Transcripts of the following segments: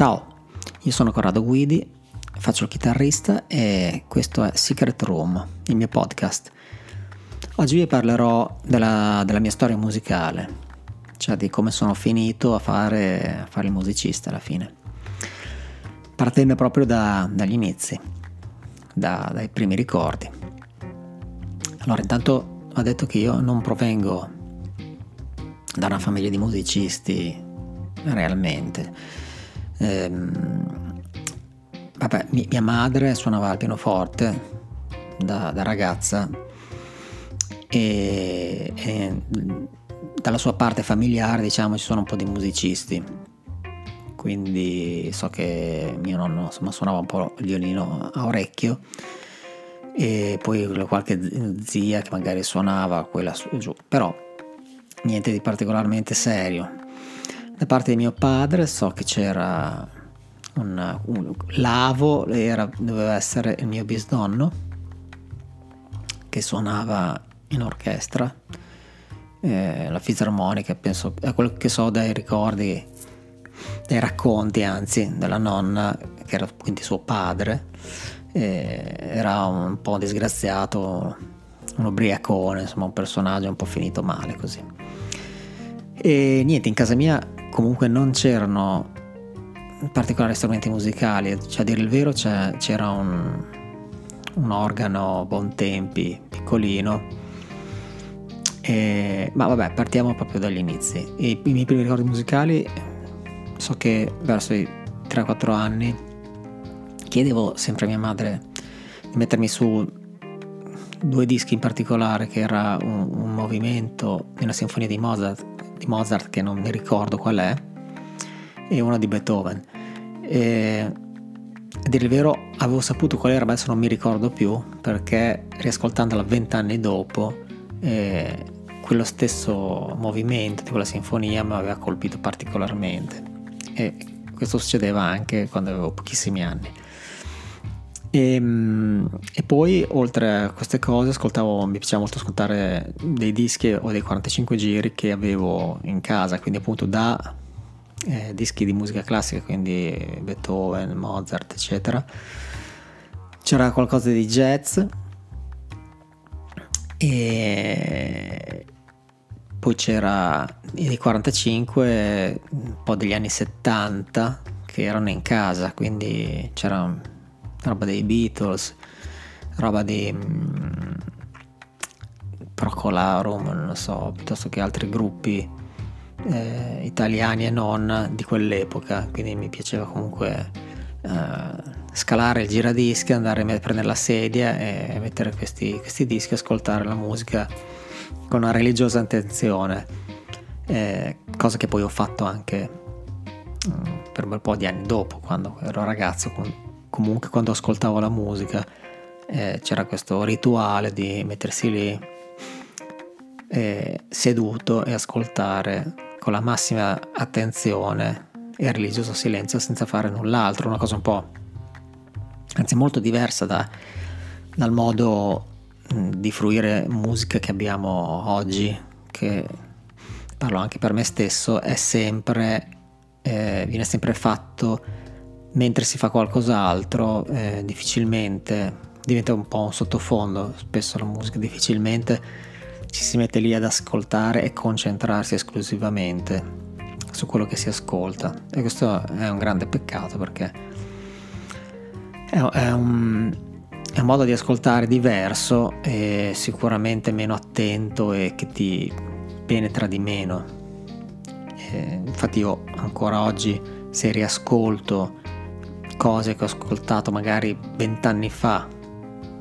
Ciao, io sono Corrado Guidi, faccio il chitarrista e questo è Secret Room, il mio podcast. Oggi vi parlerò della, della mia storia musicale, cioè di come sono finito a fare, a fare il musicista alla fine, partendo proprio da, dagli inizi, da, dai primi ricordi. Allora, intanto ho detto che io non provengo da una famiglia di musicisti realmente Ehm, vabbè, mia madre suonava al pianoforte da, da ragazza e, e, dalla sua parte familiare diciamo ci sono un po' di musicisti. Quindi so che mio nonno insomma, suonava un po' il violino a orecchio e poi qualche zia che magari suonava quella su giù. Però niente di particolarmente serio da parte di mio padre so che c'era un, un Lavo, era, doveva essere il mio bisnonno, che suonava in orchestra, eh, la fisarmonica, penso, a quello che so dai ricordi, dai racconti anzi, della nonna, che era quindi suo padre, eh, era un po' disgraziato, un ubriacone, insomma un personaggio un po' finito male così. E niente, in casa mia comunque non c'erano particolari strumenti musicali, cioè a dire il vero c'era un, un organo Bontempi piccolino, e, ma vabbè partiamo proprio dagli inizi. I, I miei primi ricordi musicali so che verso i 3-4 anni chiedevo sempre a mia madre di mettermi su due dischi in particolare che era un, un movimento di una sinfonia di Mozart di Mozart che non mi ricordo qual è e una di Beethoven. E, a dire il vero avevo saputo qual era ma adesso non mi ricordo più perché riascoltandola vent'anni dopo eh, quello stesso movimento di quella sinfonia mi aveva colpito particolarmente. E questo succedeva anche quando avevo pochissimi anni e, ehm, e, poi oltre a queste cose ascoltavo, mi piaceva molto ascoltare dei dischi o dei 45 giri che avevo in casa, quindi appunto da eh, dischi di musica classica, quindi Beethoven, Mozart, eccetera. C'era qualcosa di jazz e poi c'era i 45, un po' degli anni 70 che erano in casa, quindi c'era roba dei Beatles, roba di mm, Procolarum, non so, piuttosto che altri gruppi eh, italiani e non di quell'epoca, quindi mi piaceva comunque eh, scalare il giradischi, andare a prendere la sedia e mettere questi, questi dischi, ascoltare la musica con una religiosa attenzione, eh, cosa che poi ho fatto anche mm, per un bel po' di anni dopo, quando ero ragazzo, comunque quando ascoltavo la musica eh, c'era questo rituale di mettersi lì eh, seduto e ascoltare con la massima attenzione e religioso silenzio senza fare null'altro, una cosa un po' anzi molto diversa da, dal modo di fruire musica che abbiamo oggi, che parlo anche per me stesso, è sempre, eh, viene sempre fatto mentre si fa qualcos'altro eh, difficilmente diventa un po' un sottofondo, spesso la musica difficilmente ci si mette lì ad ascoltare e concentrarsi esclusivamente su quello che si ascolta e questo è un grande peccato perché è, un, è un modo di ascoltare diverso e sicuramente meno attento e che ti penetra di meno. E infatti io ancora oggi se riascolto cose che ho ascoltato magari vent'anni fa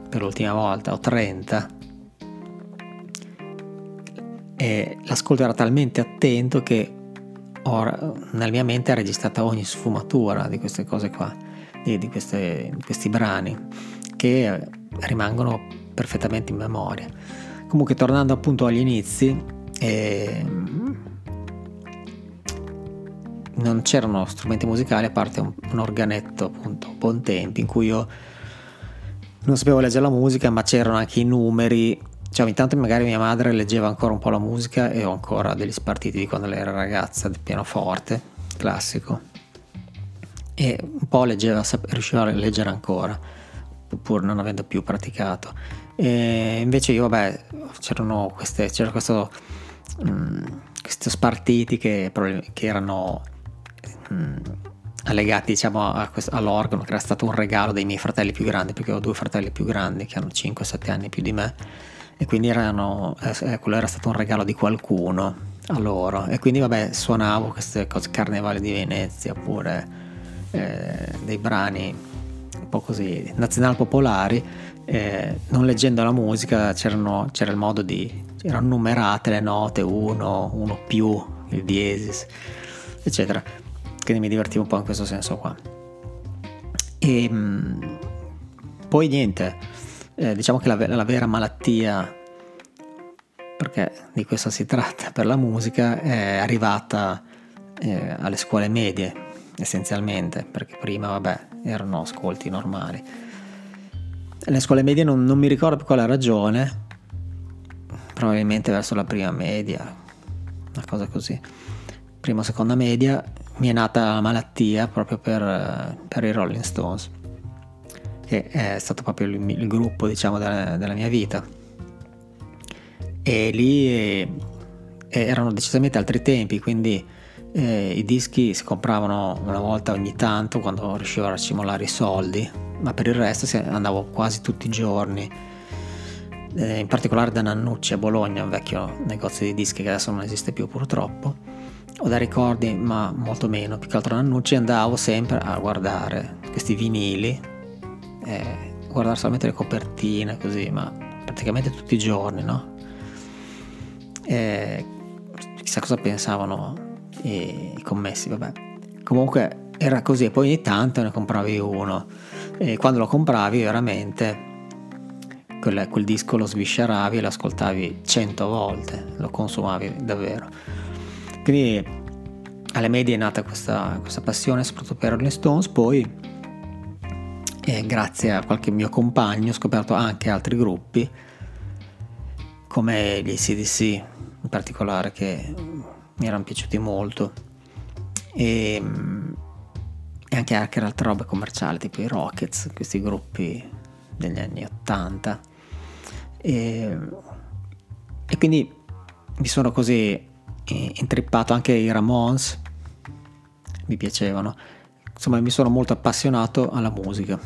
per l'ultima volta o 30 e l'ascolto era talmente attento che ho, nella mia mente è registrata ogni sfumatura di queste cose qua di, di, queste, questi brani che rimangono perfettamente in memoria. Comunque tornando appunto agli inizi eh, non c'erano strumenti musicali a parte un, un organetto appunto buon tempi in cui io non sapevo leggere la musica ma c'erano anche i numeri cioè ogni tanto magari mia madre leggeva ancora un po' la musica e ho ancora degli spartiti di quando lei era ragazza del pianoforte classico e un po' leggeva, riusciva a leggere ancora, pur non avendo più praticato. E invece io, vabbè, c'erano queste, c'era questo, mh, mm, questi spartiti che, che erano mh, mm, allegati diciamo, questo, all'organo, che era stato un regalo dei miei fratelli più grandi, perché ho due fratelli più grandi che hanno 5-7 anni più di me, e quindi erano, eh, quello era stato un regalo di qualcuno a loro. E quindi, vabbè, suonavo queste cose, Carnevale di Venezia, oppure eh, dei brani un po' così nazional-popolari, eh, non leggendo la musica c'era il modo di... erano numerate le note, uno, uno più, il diesis, eccetera. Quindi mi divertivo un po' in questo senso qua. E ehm, poi niente, eh, diciamo che la, la vera malattia perché di questo si tratta per la musica, è arrivata eh, alle scuole medie essenzialmente, perché prima, vabbè, erano ascolti normali. Le scuole medie non, non mi ricordo per quale ragione, probabilmente verso la prima media, una cosa così. Prima o seconda media mi è nata la malattia proprio per, per i Rolling Stones, che è stato proprio il, il gruppo, diciamo, della, della, mia vita. E lì eh, erano decisamente altri tempi, quindi eh, I dischi si compravano una volta ogni tanto quando riuscivo a racimolare i soldi, ma per il resto andavo quasi tutti i giorni. Eh, in particolare da Nannucci a Bologna, un vecchio negozio di dischi che adesso non esiste più purtroppo, o da ricordi, ma molto meno. Più che altro Nannucci andavo sempre a guardare questi vinili, eh, guardare solamente le copertine così, ma praticamente tutti i giorni, no? E chissà cosa pensavano e i commessi, vabbè. Comunque era così e poi ogni tanto ne compravi uno e quando lo compravi veramente quel, quel disco lo svisceravi e lo ascoltavi cento volte, lo consumavi davvero. Quindi alle medie è nata questa, questa passione soprattutto per Rolling Stones, poi e grazie a qualche mio compagno ho scoperto anche altri gruppi come gli CDC in particolare che mi erano piaciuti molto. E, e anche, anche altre robe commerciali tipo i Rockets, questi gruppi degli anni 80 e, e quindi mi sono così intrippato anche i Ramones. Mi piacevano. Insomma mi sono molto appassionato alla musica.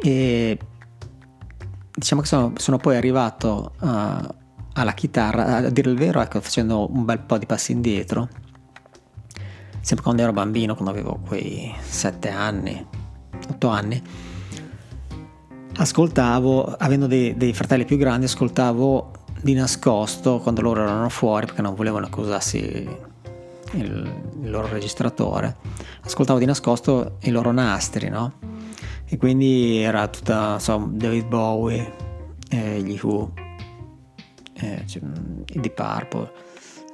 E diciamo che sono, sono poi arrivato a, alla chitarra, a dire il vero, ecco, facendo un bel po' di passi indietro, sempre quando ero bambino, quando avevo quei 7 anni, 8 anni, ascoltavo, avendo dei, dei, fratelli più grandi, ascoltavo di nascosto quando loro erano fuori perché non volevano che usassi il, il loro registratore, ascoltavo di nascosto i loro nastri, no? E quindi era tutta, insomma, David Bowie, eh, gli Who, eh, cioè, i Deep Purple,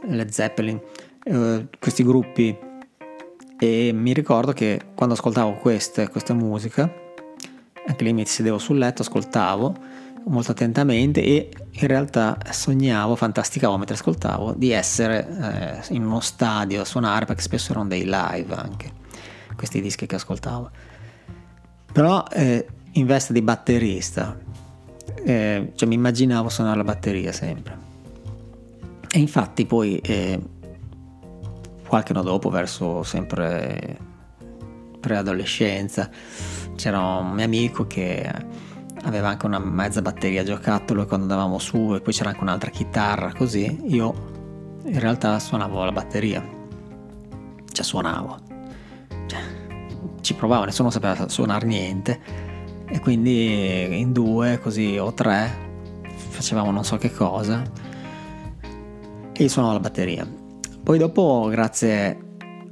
Led Zeppelin, eh, questi gruppi e mi ricordo che quando ascoltavo queste, questa musica, anche lì mi sedevo sul letto, ascoltavo molto attentamente e in realtà sognavo, fantasticavo mentre ascoltavo di essere eh, in uno stadio a suonare perché spesso erano dei live anche questi dischi che ascoltavo. Però eh, in veste di batterista, eh, cioè mi immaginavo suonare la batteria sempre. E infatti poi eh, qualche anno dopo, verso sempre preadolescenza, c'era un mio amico che aveva anche una mezza batteria giocattolo e quando andavamo su e poi c'era anche un'altra chitarra così, io in realtà suonavo la batteria, cioè suonavo, cioè, ci provavo, nessuno sapeva suonare niente. E quindi in due così o tre facevamo non so che cosa e io suonavo la batteria. Poi dopo grazie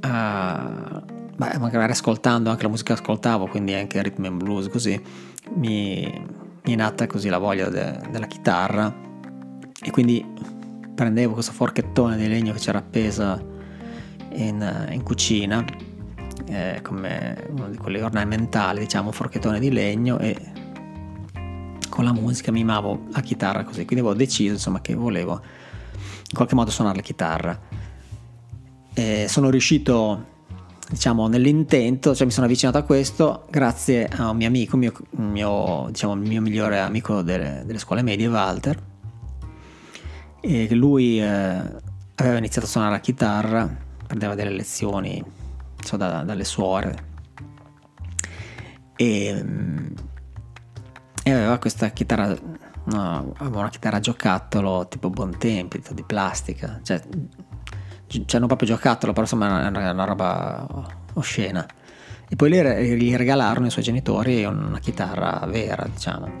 a beh, magari ascoltando anche la musica che ascoltavo quindi anche rhythm and blues così mi, mi è nata così la voglia de, della chitarra e quindi prendevo questo forchettone di legno che c'era appesa in, in cucina eh, come uno di quelli ornamentali, diciamo, forchettone di legno e con la musica mimavo la chitarra così, quindi avevo deciso insomma che volevo in qualche modo suonare la chitarra. E sono riuscito diciamo nell'intento, cioè mi sono avvicinato a questo grazie a un mio amico, mio, mio, diciamo, il mio migliore amico delle, delle scuole medie, Walter, e lui eh, aveva iniziato a suonare la chitarra, prendeva delle lezioni so, da, dalle suore e, e, aveva questa chitarra, no, aveva una chitarra giocattolo tipo Bontempi, di plastica, cioè cioè non proprio giocattolo, però insomma era una roba oscena. E poi gli regalarono i suoi genitori una chitarra vera, diciamo.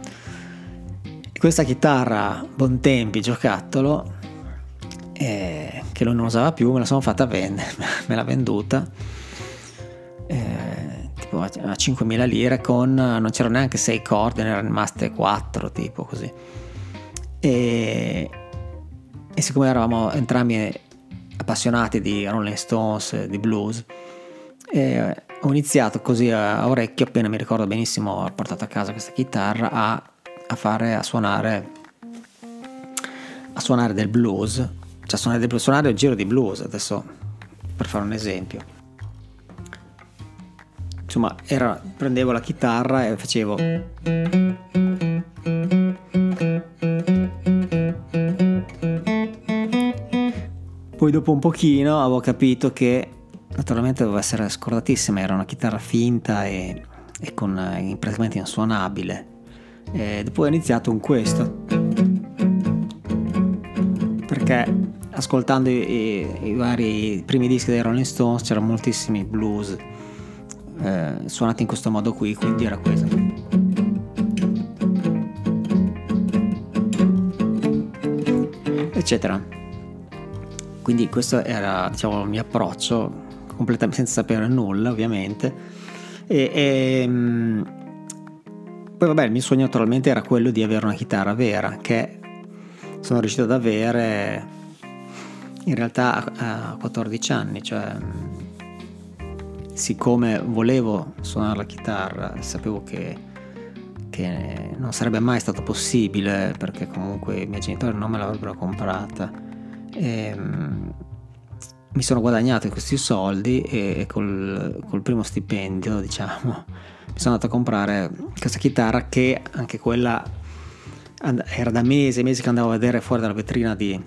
E questa chitarra Bontempi giocattolo, eh, che lui non usava più, me la sono fatta vendere, me l'ha venduta. Eh, tipo a 5.000 lire con non c'erano neanche 6 corde, ne erano rimaste 4 tipo così e, e siccome eravamo entrambi appassionati di Rolling Stones, di blues. E ho iniziato così a orecchio, appena mi ricordo benissimo, ho portato a casa questa chitarra a, a fare, a suonare, a suonare del blues, cioè suonare del blues, suonare il giro di blues, adesso per fare un esempio. Insomma, era, prendevo la chitarra e facevo Poi dopo un pochino avevo capito che naturalmente doveva essere scordatissima, era una chitarra finta e, e con, eh, praticamente insuonabile. E dopo ho iniziato con questo. Perché ascoltando i, i, i vari primi dischi dei Rolling Stones c'erano moltissimi blues eh, suonati in questo modo qui, quindi era questo. Eccetera. Quindi questo era diciamo, il mio approccio, completamente senza sapere nulla ovviamente. E, e, ehm, poi vabbè, il mio sogno naturalmente era quello di avere una chitarra vera, che sono riuscito ad avere in realtà a 14 anni, cioè siccome volevo suonare la chitarra, sapevo che, che non sarebbe mai stato possibile perché comunque i miei genitori non me l'avrebbero comprata ehm, mi sono guadagnato questi soldi e col, col, primo stipendio, diciamo, mi sono andato a comprare questa chitarra che anche quella era da mesi e mesi che andavo a vedere fuori dalla vetrina di,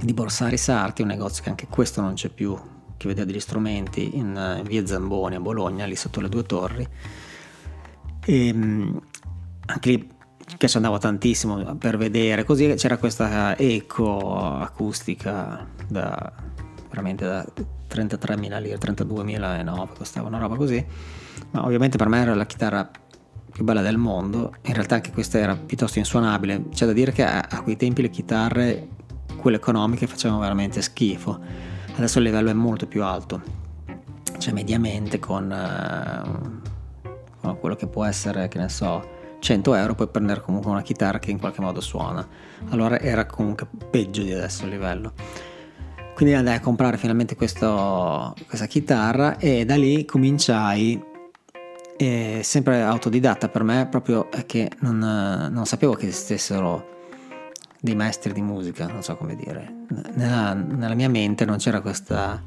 di Borsari Sarti, un negozio che anche questo non c'è più, che vedeva degli strumenti in, in via Zamboni a Bologna, lì sotto le due torri. E ehm, anche lì che ci andavo tantissimo per vedere, così c'era questa eco acustica da veramente da 33.000 lire, 32.009, costava una roba così, ma ovviamente per me era la chitarra più bella del mondo, in realtà anche questa era piuttosto insuonabile, c'è da dire che a, quei tempi le chitarre, quelle economiche, facevano veramente schifo, adesso il livello è molto più alto, cioè mediamente con, uh, con quello che può essere, che ne so, 100 euro puoi prendere comunque una chitarra che in qualche modo suona. Allora era comunque peggio di adesso il livello. Quindi andai a comprare finalmente questo, questa chitarra e da lì cominciai, eh, sempre autodidatta per me, proprio che non, non sapevo che esistessero dei maestri di musica, non so come dire. Nella, nella mia mente non c'era questa...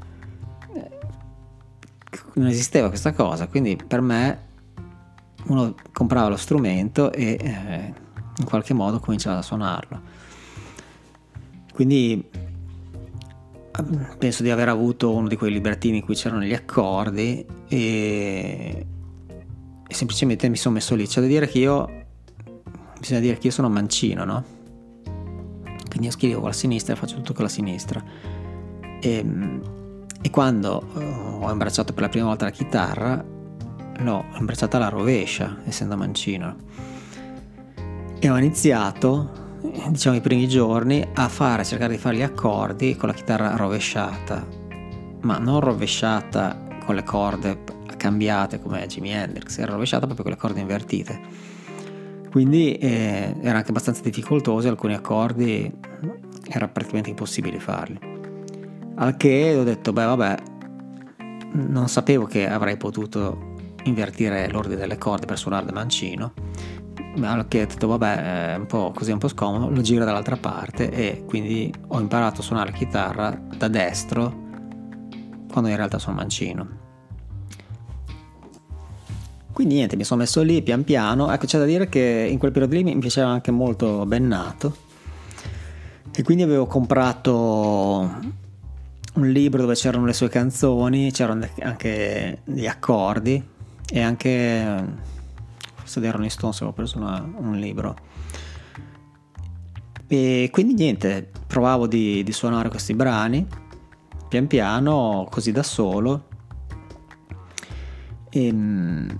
Non esisteva questa cosa, quindi per me uno comprava lo strumento e eh, in qualche modo cominciava a suonarlo. Quindi ehm, penso di aver avuto uno di quei librettini in cui c'erano gli accordi e, e semplicemente mi sono messo lì. C'è da dire che io, bisogna dire che io sono mancino, no? Quindi io scrivo con la sinistra e faccio tutto con la sinistra. E, e quando eh, ho imbracciato per la prima volta la chitarra l'ho abbracciata alla rovescia, essendo mancino. E ho iniziato, diciamo i primi giorni, a fare, a cercare di fare gli accordi con la chitarra rovesciata, ma non rovesciata con le corde cambiate come Jimi Hendrix, era rovesciata proprio con le corde invertite. Quindi eh, era anche abbastanza difficoltoso, alcuni accordi era praticamente impossibile farli. Al che ho detto, beh vabbè, non sapevo che avrei potuto invertire l'ordine delle corde per suonare da mancino ma che ho detto vabbè è un po' così un po' scomodo lo giro dall'altra parte e quindi ho imparato a suonare la chitarra da destro quando in realtà sono mancino Quindi niente, mi sono messo lì pian piano. Ecco, c'è da dire che in quel periodo lì mi piaceva anche molto Bennato. E quindi avevo comprato un libro dove c'erano le sue canzoni, c'erano anche gli accordi e anche forse dei Rolling Stones avevo preso una, un libro. E quindi niente, provavo di, di suonare questi brani pian piano, così da solo. E, ehm,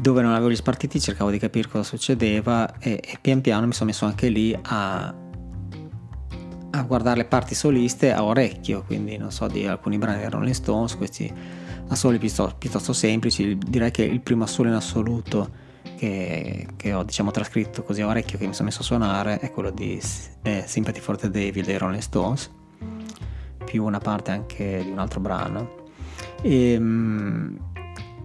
dove non avevo gli spartiti cercavo di capire cosa succedeva e, e pian piano mi sono messo anche lì a, a, guardare le parti soliste a orecchio, quindi non so di alcuni brani di Rolling Stones, questi assoli piuttosto, piuttosto semplici, direi che il primo assolo in assoluto che, che, ho diciamo trascritto così a orecchio che mi sono messo a suonare è quello di eh, Sympathy for the Devil dei Rolling Stones, più una parte anche di un altro brano. E, ehm,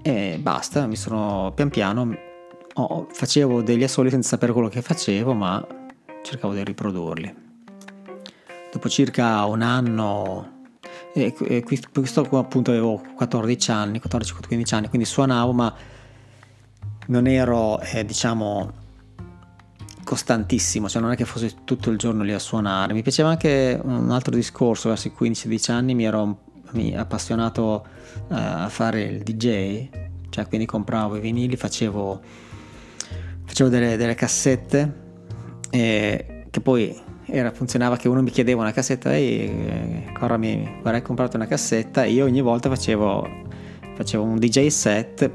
e basta, mi sono pian piano oh, facevo degli assoli senza sapere quello che facevo, ma cercavo di riprodurli. Dopo circa un anno, e, questo appunto avevo 14 anni, 14-15 anni, quindi suonavo, ma non ero, eh, diciamo, costantissimo, cioè non è che fossi tutto il giorno lì a suonare. Mi piaceva anche un altro discorso, verso i 15-16 anni mi ero appassionato uh, a fare il DJ, cioè quindi compravo i vinili, facevo, facevo delle, delle, cassette e che poi era, funzionava che uno mi chiedeva una cassetta e Cora mi vorrei comprare una cassetta e io ogni volta facevo, facevo un DJ set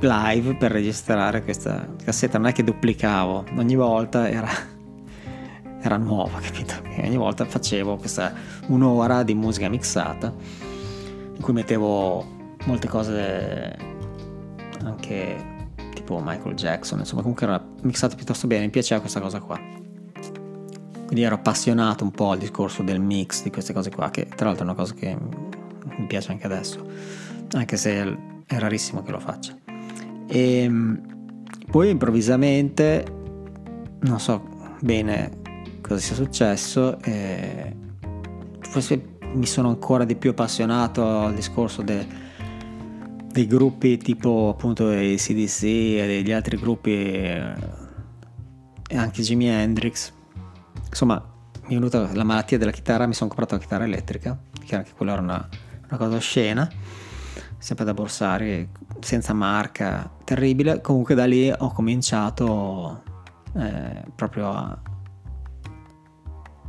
live per registrare questa cassetta, non è che duplicavo, ogni volta era, era nuova, capito? E ogni volta facevo questa un'ora di musica mixata in cui mettevo molte cose anche tipo Michael Jackson, insomma comunque era mixato piuttosto bene, mi piaceva questa cosa qua. Quindi ero appassionato un po' al discorso del mix di queste cose qua, che tra l'altro è una cosa che mi piace anche adesso, anche se è rarissimo che lo faccia. E ehm, poi improvvisamente, non so bene cosa sia successo, eh, forse mi sono ancora di più appassionato al discorso de, dei gruppi tipo appunto i CDC e degli altri gruppi e anche Jimi Hendrix. Insomma, mi è venuta la malattia della chitarra, mi sono comprato la chitarra elettrica, che anche quella era una, una cosa oscena sempre da borsari, senza marca, terribile. Comunque da lì ho cominciato eh, proprio a,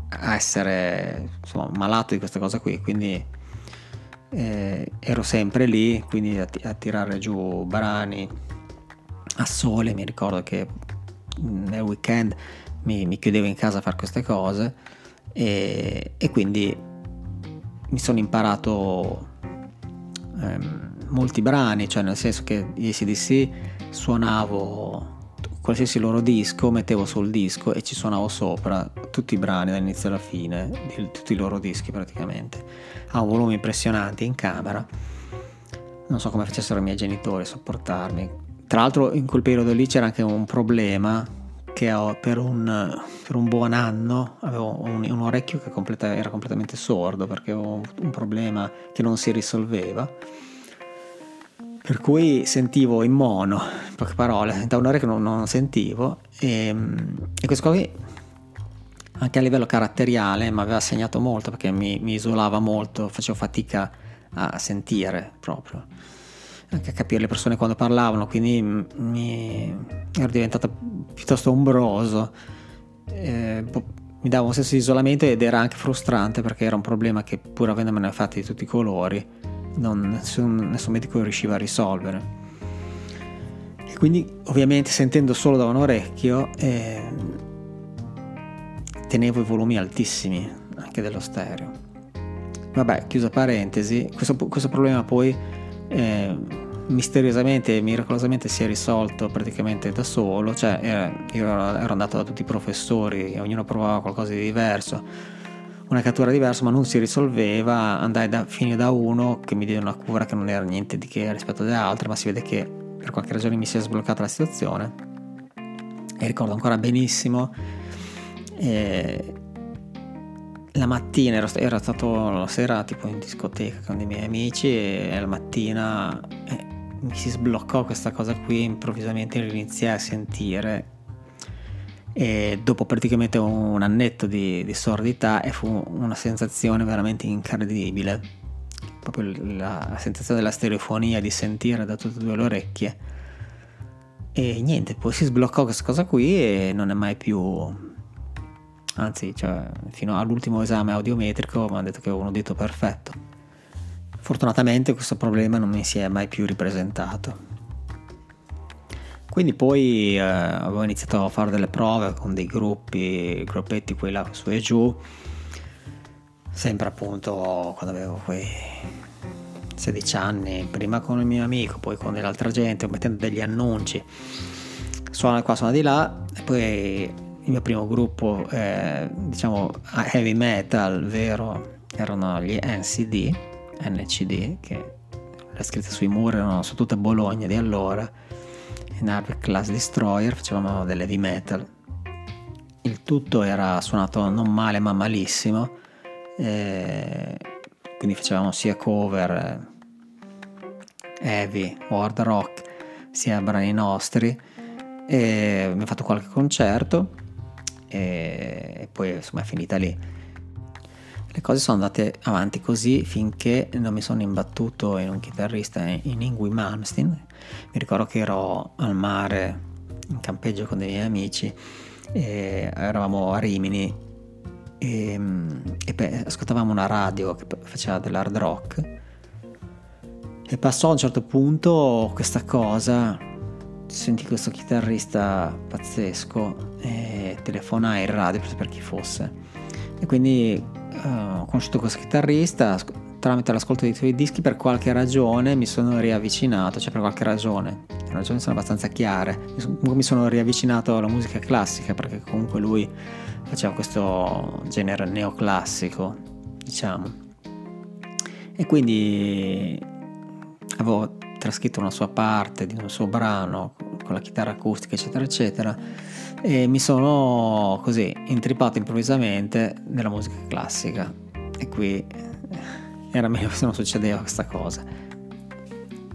a, essere insomma, malato di questa cosa qui, quindi eh, ero sempre lì, quindi a, a, tirare giù brani a sole, mi ricordo che nel weekend mi, mi chiudevo in casa a fare queste cose e, e quindi mi sono imparato ehm, molti brani, cioè nel senso che gli ACDC suonavo qualsiasi loro disco, mettevo sul disco e ci suonavo sopra tutti i brani dall'inizio alla fine, di tutti i loro dischi praticamente. Ha un volume impressionante in camera. Non so come facessero i miei genitori a sopportarmi. Tra l'altro in quel periodo lì c'era anche un problema che ho per un, per un buon anno avevo un, un orecchio che completa, era completamente sordo perché avevo un problema che non si risolveva. Per cui sentivo in mono, in poche parole, da un'ora che non, non sentivo e, e questo qui anche a livello caratteriale mi aveva segnato molto perché mi, mi isolava molto, facevo fatica a sentire proprio anche a capire le persone quando parlavano, quindi mi ero diventato piuttosto ombroso. Eh, mi dava un senso di isolamento ed era anche frustrante perché era un problema che pur avendone fatti di tutti i colori nessun, nessun medico riusciva a risolvere. E quindi ovviamente sentendo solo da un orecchio eh, tenevo i volumi altissimi anche dello stereo. Vabbè, chiusa parentesi, questo, questo problema poi eh, misteriosamente e miracolosamente si è risolto praticamente da solo, cioè io ero andato da tutti i professori, ognuno provava qualcosa di diverso, una cattura diversa, ma non si risolveva, andai da, fine da uno che mi diede una cura che non era niente di che rispetto alle altre, ma si vede che per qualche ragione mi si è sbloccata la situazione. E ricordo ancora benissimo eh, la mattina ero, ero, stato la sera tipo in discoteca con i miei amici e la mattina eh, mi si sbloccò questa cosa qui, improvvisamente l'iniziai a sentire e dopo praticamente un annetto di, di sordità e fu una sensazione veramente incredibile, proprio la sensazione della stereofonia, di sentire da tutte e due le orecchie. E niente, poi si sbloccò questa cosa qui e non è mai più... Anzi, cioè, fino all'ultimo esame audiometrico mi hanno detto che avevo un udito perfetto. Fortunatamente questo problema non mi si è mai più ripresentato. Quindi poi eh, avevo iniziato a fare delle prove con dei gruppi, gruppetti qui là su e giù, sempre appunto quando avevo quei 16 anni, prima con il mio amico, poi con dell'altra gente, mettendo degli annunci, suona qua, suona di là, e poi il mio primo gruppo, eh, diciamo heavy metal vero, erano gli NCD, NCD, che le scritte sui muri erano su tutta Bologna di allora in Harvard Class Destroyer facevamo dell'heavy metal. Il tutto era suonato non male ma malissimo, quindi facevamo sia cover eh, heavy hard rock, sia brani nostri. E abbiamo fatto qualche concerto e poi insomma è finita lì. Le cose sono andate avanti così finché non mi sono imbattuto in un chitarrista in Ingui Malmsteen. Mi ricordo che ero al mare in campeggio con dei miei amici e eravamo a Rimini e, e beh, ascoltavamo una radio che faceva dell'hard rock e passò a un certo punto questa cosa sentì questo chitarrista pazzesco e telefonai in radio per sapere chi fosse e quindi ho conosciuto questo chitarrista tramite l'ascolto dei tuoi dischi per qualche ragione mi sono riavvicinato, cioè per qualche ragione, le ragioni sono abbastanza chiare, mi sono riavvicinato alla musica classica perché comunque lui faceva questo genere neoclassico, diciamo. E quindi avevo trascritto una sua parte di un suo brano con la chitarra acustica, eccetera, eccetera e mi sono così intrippato improvvisamente nella musica classica. E qui eh, era meglio se non succedeva questa cosa.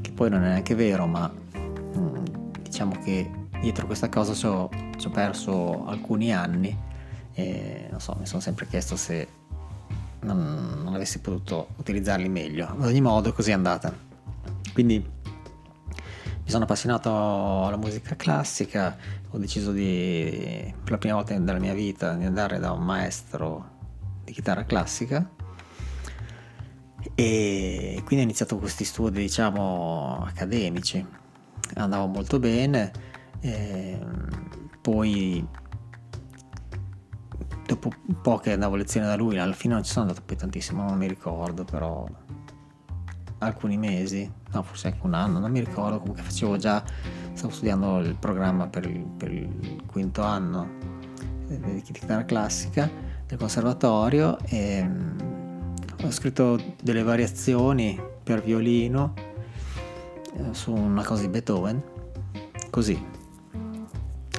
Che poi non è neanche vero ma mm, diciamo che dietro questa cosa ci ho, ci ho perso alcuni anni. E non so mi sono sempre chiesto se non, non avessi potuto utilizzarli meglio. Ad ogni modo così è andata. Quindi mi sono appassionato alla musica classica, ho deciso di, per la prima volta nella mia vita, di andare da un maestro di chitarra classica e quindi ho iniziato questi studi, diciamo, accademici. Andavo molto bene, poi dopo un po' che andavo a lezione da lui, alla fine non ci sono andato poi tantissimo, non mi ricordo, però alcuni mesi, no forse anche un anno, non mi ricordo, comunque facevo già, stavo studiando il programma per il, per il quinto anno di chitarra classica del conservatorio e mm, ho scritto delle variazioni per violino eh, su una cosa di Beethoven, così.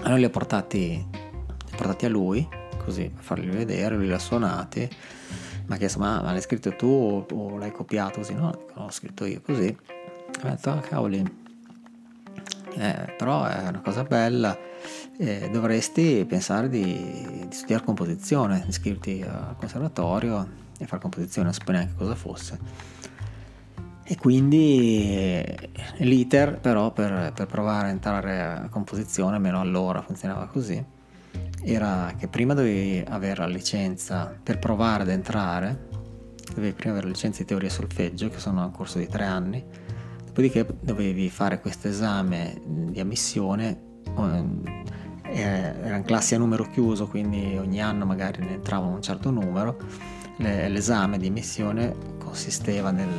Allora li ho portati, li ho portati a lui, così per farli vedere, lui li ha suonati mi ha chiesto ma, ma l'hai scritto tu o, o, l'hai copiato così? No, l'ho scritto io così. Ho detto, ah, cavoli, eh, però è una cosa bella, eh, dovresti pensare di, di, studiare composizione, iscriverti al conservatorio e fare composizione, non sapevo neanche cosa fosse. E quindi l'iter però per, per provare a entrare a composizione, almeno allora funzionava così, era che prima dovevi avere la licenza per provare ad entrare, dovevi prima avere la licenza di teoria solfeggio, che sono un corso di tre anni, dopodiché dovevi fare questo esame di ammissione, eh, erano classi a numero chiuso, quindi ogni anno magari ne entrava un certo numero, l'esame di ammissione consisteva nel,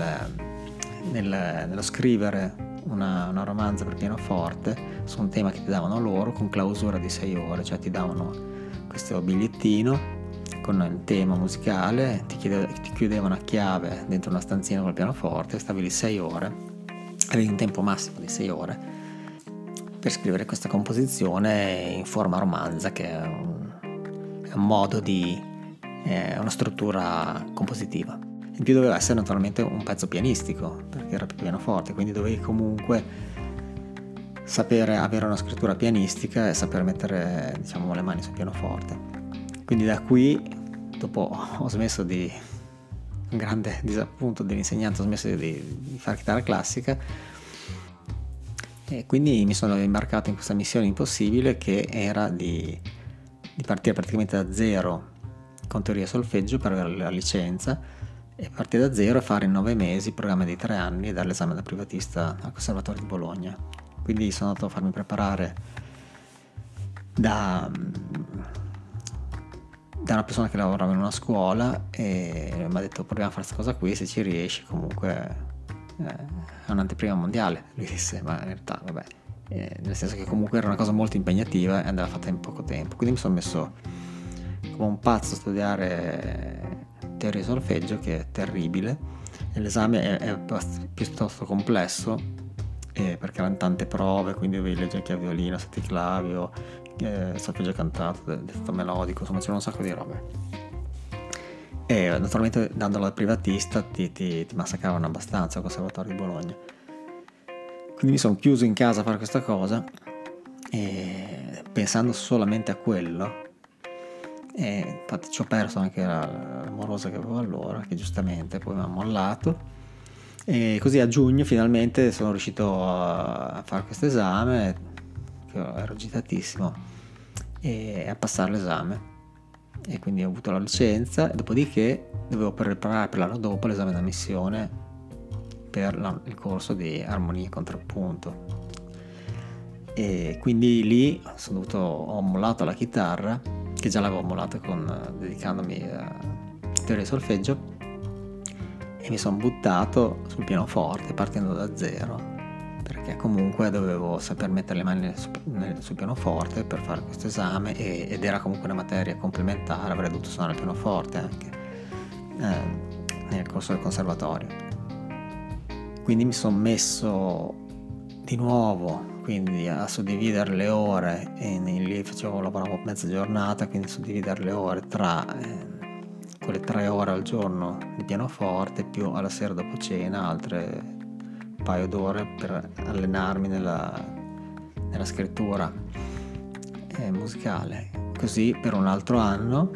nel, nello scrivere una, una romanza per pianoforte su un tema che ti davano loro con clausura di 6 ore, cioè ti davano questo bigliettino con un tema musicale, ti, chiede, ti chiudevano a chiave dentro una stanzina col pianoforte, stavi lì 6 ore, avevi un tempo massimo di 6 ore per scrivere questa composizione in forma romanza che è un, è un modo di... è una struttura compositiva. In più doveva essere naturalmente un pezzo pianistico, perché era più pianoforte, quindi dovevi comunque sapere avere una scrittura pianistica e saper mettere diciamo, le mani sul pianoforte. Quindi da qui, dopo ho smesso di un grande disappunto dell'insegnante, ho smesso di, di fare chitarra classica e quindi mi sono imbarcato in questa missione impossibile che era di, di partire praticamente da zero con teoria solfeggio per avere la licenza e partire da zero e fare in nove mesi il programma di tre anni e dare l'esame da privatista al Conservatorio di Bologna. Quindi sono andato a farmi preparare da, da una persona che lavorava in una scuola e mi ha detto proviamo a fare questa cosa qui, se ci riesci comunque eh, è un'anteprima mondiale, lui disse, ma in realtà vabbè, eh, nel senso che comunque era una cosa molto impegnativa e andava fatta in poco tempo, quindi mi sono messo come un pazzo a studiare teoria di solfeggio che è terribile l'esame è, è piuttosto complesso eh, perché erano tante prove, quindi dovevi leggere chi a violino, setticlavio, eh, solfeggio cantato, detto melodico, insomma c'era un sacco di robe e naturalmente dandolo al privatista ti, ti, ti massacravano abbastanza al Conservatorio di Bologna. Quindi mi sono chiuso in casa a fare questa cosa e pensando solamente a quello. E infatti ci ho perso anche l'amorosa che avevo allora, che giustamente poi mi ha mollato. E così a giugno finalmente sono riuscito a fare questo esame, che ero agitatissimo, e a passare l'esame e quindi ho avuto la licenza dopodiché dovevo preparare per l'anno dopo l'esame d'ammissione per il corso di armonia e contrappunto e quindi lì dovuto, ho mollato la chitarra che già l'avevo mollata con, dedicandomi a teoria di solfeggio e mi sono buttato sul pianoforte partendo da zero perché comunque dovevo saper mettere le mani sul, nel, sul pianoforte per fare questo esame e, ed era comunque una materia complementare, avrei dovuto suonare il pianoforte anche eh, nel corso del conservatorio. Quindi mi sono messo di nuovo quindi a suddividere le ore e lì facevo lavoravo mezza giornata quindi suddividere le ore tra eh, quelle tre ore al giorno di pianoforte più alla sera dopo cena altre paio d'ore per allenarmi nella, nella scrittura eh, musicale. Così per un altro anno,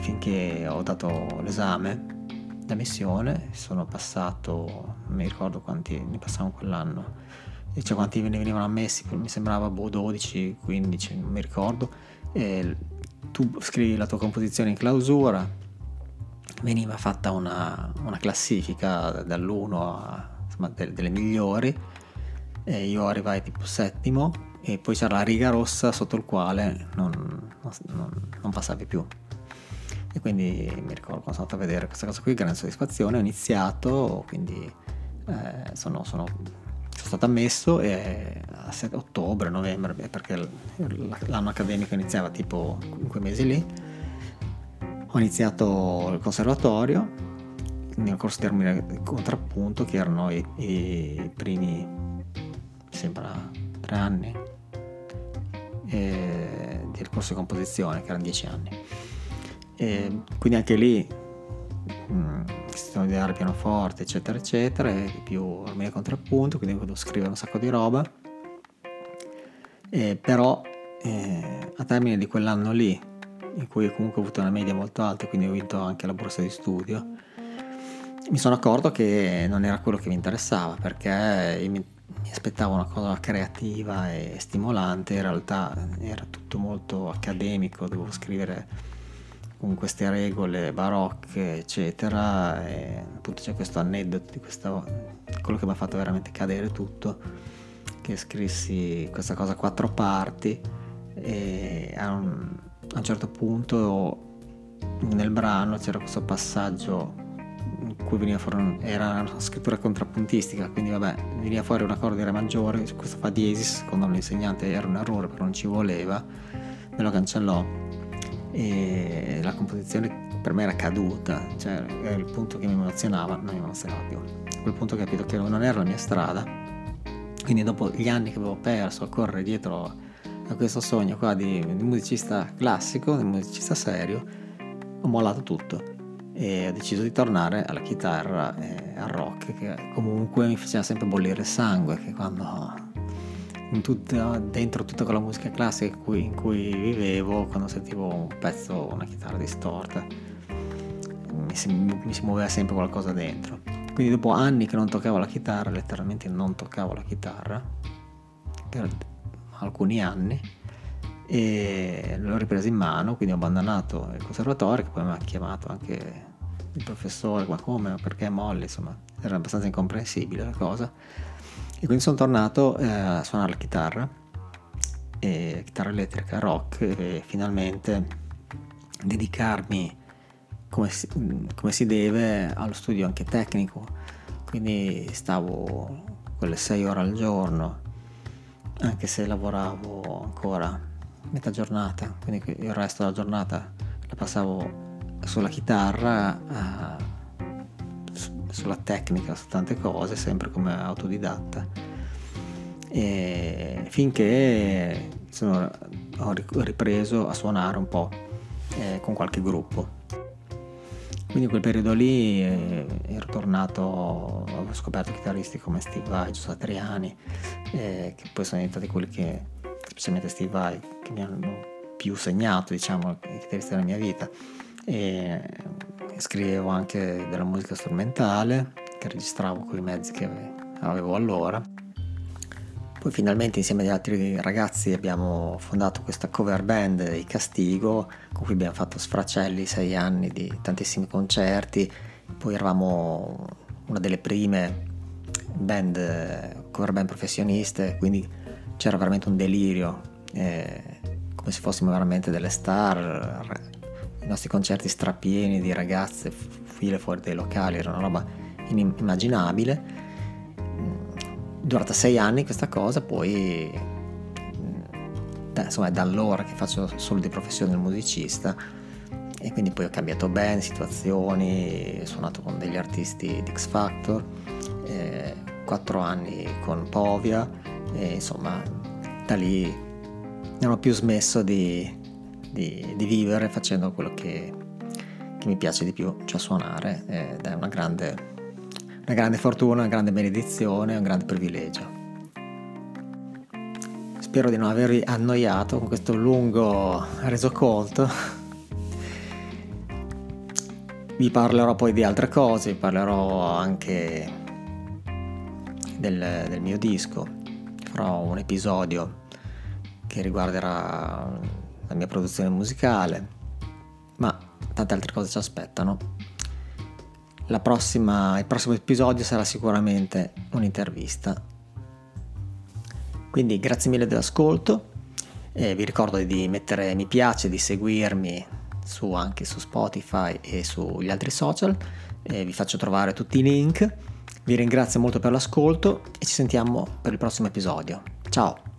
finché ho dato l'esame da missione, sono passato, non mi ricordo quanti ne passavano quell'anno, cioè quanti ne venivano ammessi, mi sembrava boh, 12, 15, non mi ricordo. E tu scrivi la tua composizione in clausura, veniva fatta una, una classifica dall'1 a, insomma, de, delle migliori e io arrivai tipo settimo e poi c'era la riga rossa sotto il quale non, non, non passavi più e quindi mi ricordo quando sono andato a vedere questa cosa qui grande soddisfazione ho iniziato quindi eh, sono, sono, stato ammesso e a ottobre, novembre perché l'anno accademico iniziava tipo in quei mesi lì ho iniziato il conservatorio nel corso di armonia e contrappunto che erano i, i primi sembra tre anni e, del corso di composizione che erano dieci anni. E quindi anche lì mh, studiare pianoforte eccetera eccetera e più armonia contrappunto quindi devo scrivere un sacco di roba. E, però eh, a termine di quell'anno lì in cui comunque ho avuto una media molto alta, quindi ho vinto anche la borsa di studio, mi sono accorto che non era quello che mi interessava perché mi, mi aspettavo una cosa creativa e stimolante, in realtà era tutto molto accademico, dovevo scrivere con queste regole barocche, eccetera, e appunto c'è questo aneddoto di questo, quello che mi ha fatto veramente cadere tutto, che scrissi questa cosa a quattro parti e a un, a un certo punto nel brano c'era questo passaggio in cui veniva fuori era una scrittura contrappuntistica quindi vabbè veniva fuori un accordo di re maggiore questo fa diesis secondo l'insegnante era un errore però non ci voleva me lo cancellò e la composizione per me era caduta cioè il punto che mi emozionava non mi emozionava più a quel punto ho capito che non era la mia strada quindi dopo gli anni che avevo perso a correre dietro a questo sogno qua di, di musicista classico, di musicista serio, ho mollato tutto. e ho deciso di tornare alla chitarra e al rock che comunque mi faceva sempre bollire il sangue che quando tutta, dentro tutta quella musica classica in cui, in cui, vivevo quando sentivo un pezzo una chitarra distorta mi si, mi si muoveva sempre qualcosa dentro quindi dopo anni che non toccavo la chitarra letteralmente non toccavo la chitarra per alcuni anni e l'ho ripresa in mano, quindi ho abbandonato il conservatorio che poi mi ha chiamato anche il professore, ma come, perché Molly, insomma, era abbastanza incomprensibile la cosa. E quindi sono tornato eh, a suonare la chitarra, e, chitarra elettrica, rock, e finalmente dedicarmi come si, come si deve allo studio anche tecnico. Quindi stavo quelle sei ore al giorno, anche se lavoravo ancora metà giornata, quindi il resto della giornata la passavo sulla chitarra, uh, sulla tecnica, su tante cose, sempre come autodidatta. E finché sono, ho ripreso a suonare un po' eh, con qualche gruppo. Quindi in quel periodo lì eh, ero tornato, ho scoperto chitarristi come Steve Vai, Giuseppe Satriani, eh, che poi sono diventati quelli che specialmente Steve Vai, che mi hanno più segnato, diciamo, i chitarristi della mia vita. E scrivevo anche della musica strumentale, che registravo con i mezzi che avevo allora. Poi finalmente insieme agli altri ragazzi abbiamo fondato questa cover band i Castigo, con cui abbiamo fatto sfracelli sei anni di tantissimi concerti. Poi eravamo una delle prime band, cover band professioniste, quindi c'era veramente un delirio, eh, come se fossimo veramente delle star. Nostri concerti strapieni di ragazze, file fuori dai locali, era una roba inimmaginabile. Mm, durata sei anni questa cosa, poi mm, insomma è da allora che faccio solo di professione il musicista e quindi poi ho cambiato band, situazioni, ho suonato con degli artisti di X Factor, eh, quattro anni con Povia e insomma da lì non ho più smesso di, di, di vivere facendo quello che, che, mi piace di più, cioè suonare ed è una grande, una grande fortuna, una grande benedizione, un grande privilegio. Spero di non avervi annoiato con questo lungo resoconto. Vi parlerò poi di altre cose, vi parlerò anche del, del mio disco farò un episodio che riguarderà la mia produzione musicale, ma tante altre cose ci aspettano. Prossima, il prossimo episodio sarà sicuramente un'intervista. Quindi grazie mille dell'ascolto, eh, vi ricordo di mettere mi piace, di seguirmi su, anche su Spotify e sugli altri social, eh, vi faccio trovare tutti i link vi ringrazio molto per l'ascolto e ci sentiamo per il prossimo episodio. Ciao!